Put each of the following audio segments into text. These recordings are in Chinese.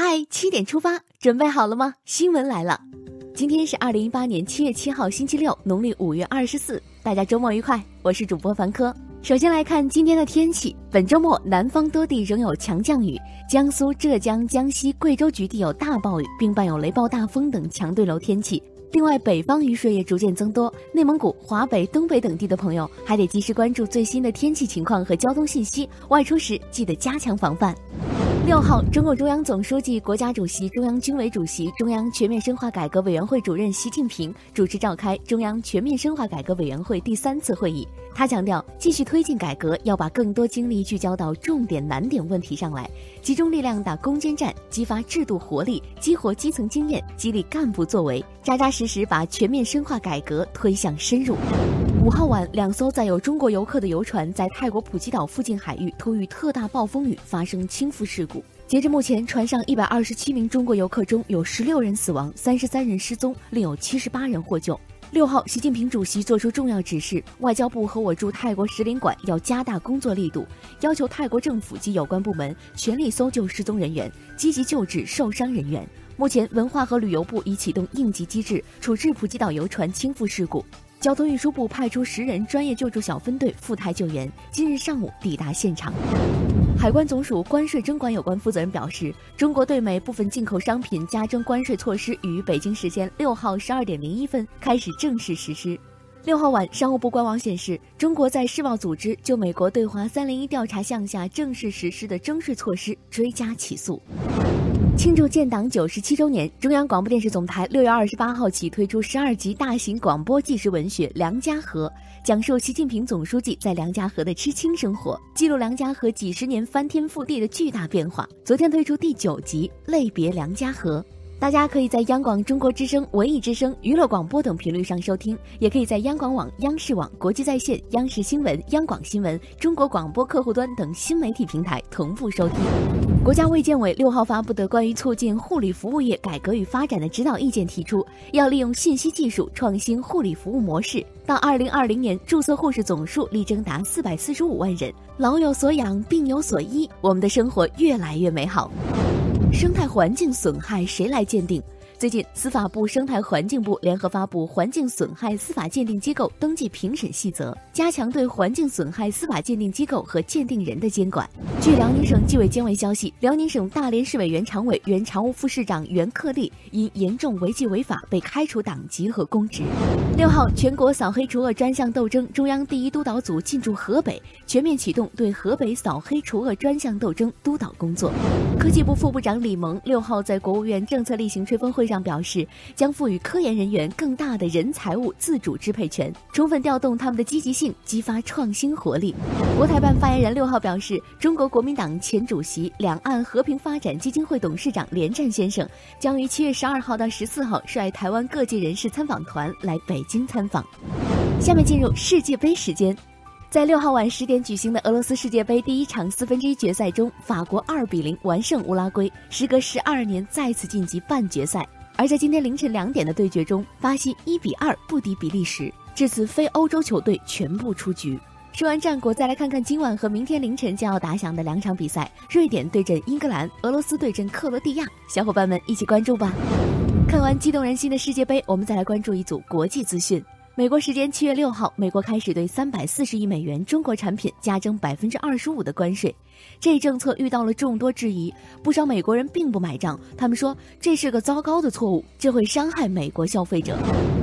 嗨，七点出发，准备好了吗？新闻来了，今天是二零一八年七月七号，星期六，农历五月二十四，大家周末愉快。我是主播凡科。首先来看今天的天气，本周末南方多地仍有强降雨，江苏、浙江、江西、贵州局地有大暴雨，并伴有雷暴大风等强对流天气。另外，北方雨水也逐渐增多，内蒙古、华北、东北等地的朋友还得及时关注最新的天气情况和交通信息，外出时记得加强防范。六号，中共中央总书记、国家主席、中央军委主席、中央全面深化改革委员会主任习近平主持召开中央全面深化改革委员会第三次会议。他强调，继续推进改革，要把更多精力聚焦到重点难点问题上来，集中力量打攻坚战，激发制度活力，激活基层经验，激励干部作为，扎扎实实把全面深化改革推向深入。五号晚，两艘载有中国游客的游船在泰国普吉岛附近海域突遇特大暴风雨，发生倾覆事故。截至目前，船上一百二十七名中国游客中有十六人死亡，三十三人失踪，另有七十八人获救。六号，习近平主席作出重要指示，外交部和我驻泰国使领馆要加大工作力度，要求泰国政府及有关部门全力搜救失踪人员，积极救治受伤人员。目前，文化和旅游部已启动应急机制，处置普吉岛游船倾覆事故。交通运输部派出十人专业救助小分队赴台救援，今日上午抵达现场。海关总署关税征管有关负责人表示，中国对美部分进口商品加征关税措施于北京时间六号十二点零一分开始正式实施。六号晚，商务部官网显示，中国在世贸组织就美国对华三零一调查项下正式实施的征税措施追加起诉。庆祝建党九十七周年，中央广播电视总台六月二十八号起推出十二集大型广播纪实文学《梁家河》，讲述习近平总书记在梁家河的知青生活，记录梁家河几十年翻天覆地的巨大变化。昨天推出第九集《类别梁家河》。大家可以在央广、中国之声、文艺之声、娱乐广播等频率上收听，也可以在央广网、央视网、国际在线、央视新闻、央广新闻、中国广播客户端等新媒体平台同步收听。国家卫健委六号发布的关于促进护理服务业改革与发展的指导意见提出，要利用信息技术创新护理服务模式，到二零二零年注册护士总数力争达四百四十五万人，老有所养，病有所医，我们的生活越来越美好。生态环境损害谁来鉴定？最近，司法部、生态环境部联合发布《环境损害司法鉴定机构登记评审细则》，加强对环境损害司法鉴定机构和鉴定人的监管。据辽宁省纪委监委消息，辽宁省大连市委原常委、原常务副市长袁克利因严重违纪违法被开除党籍和公职。六号，全国扫黑除恶专项斗争中央第一督导组进驻河北，全面启动对河北扫黑除恶专项斗争督导工作。科技部副部长李萌六号在国务院政策例行吹风会上表示，将赋予科研人员更大的人财物自主支配权，充分调动他们的积极性，激发创新活力。国台办发言人六号表示，中国国民党前主席、两岸和平发展基金会董事长连战先生将于七月十二号到十四号率台湾各界人士参访团来北京参访。下面进入世界杯时间。在六号晚十点举行的俄罗斯世界杯第一场四分之一决赛中，法国二比零完胜乌拉圭，时隔十二年再次晋级半决赛。而在今天凌晨两点的对决中，巴西一比二不敌比利时，至此非欧洲球队全部出局。说完战果，再来看看今晚和明天凌晨将要打响的两场比赛：瑞典对阵英格兰，俄罗斯对阵克罗地亚。小伙伴们一起关注吧！看完激动人心的世界杯，我们再来关注一组国际资讯。美国时间七月六号，美国开始对三百四十亿美元中国产品加征百分之二十五的关税。这一政策遇到了众多质疑，不少美国人并不买账。他们说这是个糟糕的错误，这会伤害美国消费者。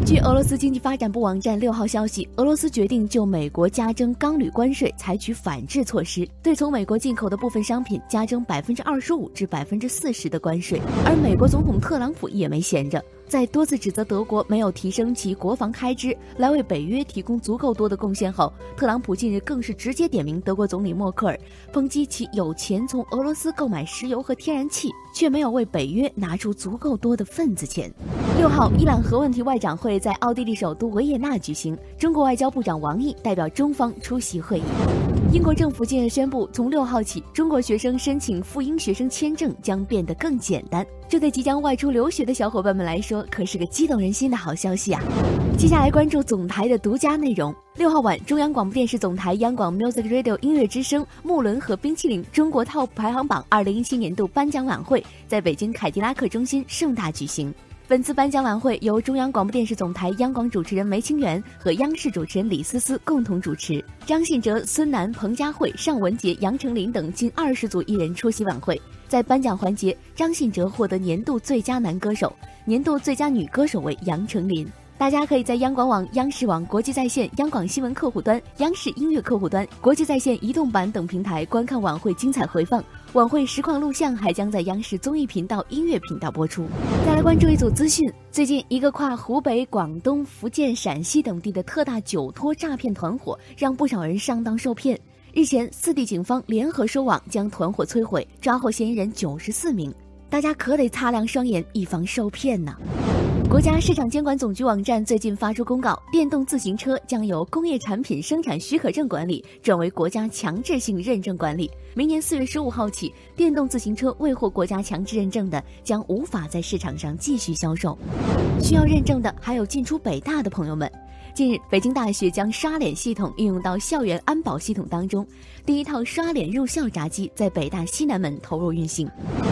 据俄罗斯经济发展部网站六号消息，俄罗斯决定就美国加征钢铝关税采取反制措施，对从美国进口的部分商品加征百分之二十五至百分之四十的关税。而美国总统特朗普也没闲着。在多次指责德国没有提升其国防开支来为北约提供足够多的贡献后，特朗普近日更是直接点名德国总理默克尔，抨击其有钱从俄罗斯购买石油和天然气，却没有为北约拿出足够多的份子钱。六号，伊朗核问题外长会在奥地利首都维也纳举行，中国外交部长王毅代表中方出席会议。英国政府近日宣布，从六号起，中国学生申请赴英学生签证将变得更简单。这对即将外出留学的小伙伴们来说，可是个激动人心的好消息啊！接下来关注总台的独家内容。六号晚，中央广播电视总台央广 Music Radio 音乐之声木伦和冰淇淋中国 TOP 排行榜二零一七年度颁奖晚会在北京凯迪拉克中心盛大举行。本次颁奖晚会由中央广播电视总台央广主持人梅清源和央视主持人李思思共同主持。张信哲、孙楠、彭佳慧、尚雯婕、杨丞琳等近二十组艺人出席晚会。在颁奖环节，张信哲获得年度最佳男歌手，年度最佳女歌手为杨丞琳。大家可以在央广网、央视网、国际在线、央广新闻客户端、央视音乐客户端、国际在线移动版等平台观看晚会精彩回放。晚会实况录像还将在央视综艺频道、音乐频道播出。再来关注一组资讯：最近，一个跨湖北、广东、福建、陕西等地的特大酒托诈骗团伙，让不少人上当受骗。日前，四地警方联合收网，将团伙摧毁，抓获嫌疑人九十四名。大家可得擦亮双眼，以防受骗呢。国家市场监管总局网站最近发出公告，电动自行车将由工业产品生产许可证管理转为国家强制性认证管理。明年四月十五号起，电动自行车未获国家强制认证的，将无法在市场上继续销售。需要认证的还有进出北大的朋友们。近日，北京大学将刷脸系统应用到校园安保系统当中，第一套刷脸入校闸机在北大西南门投入运行。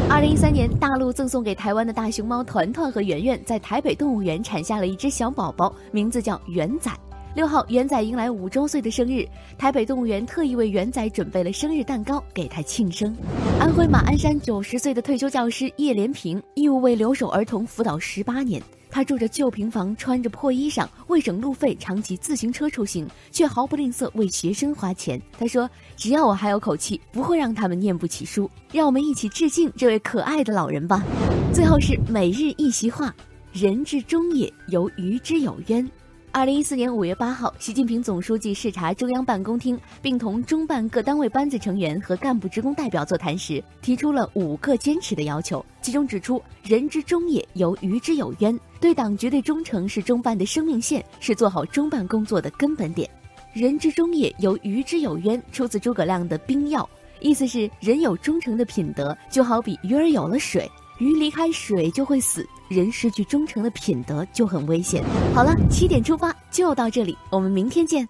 二零一三年，大陆赠送给台湾的大熊猫团团和圆圆在台北动物园产下了一只小宝宝，名字叫圆仔。六号，圆仔迎来五周岁的生日，台北动物园特意为圆仔准备了生日蛋糕，给他庆生。安徽马鞍山九十岁的退休教师叶连平，义务为留守儿童辅导十八年。他住着旧平房，穿着破衣裳，为省路费常骑自行车出行，却毫不吝啬为学生花钱。他说：“只要我还有口气，不会让他们念不起书。”让我们一起致敬这位可爱的老人吧。最后是每日一席话：“人之中也，由愚之有冤。”二零一四年五月八号，习近平总书记视察中央办公厅，并同中办各单位班子成员和干部职工代表座谈时，提出了五个坚持的要求。其中指出，人之忠也，犹于之有渊。对党绝对忠诚是中办的生命线，是做好中办工作的根本点。人之忠也，犹于之有渊，出自诸葛亮的兵要，意思是人有忠诚的品德，就好比鱼儿有了水。鱼离开水就会死，人失去忠诚的品德就很危险。好了，七点出发就到这里，我们明天见。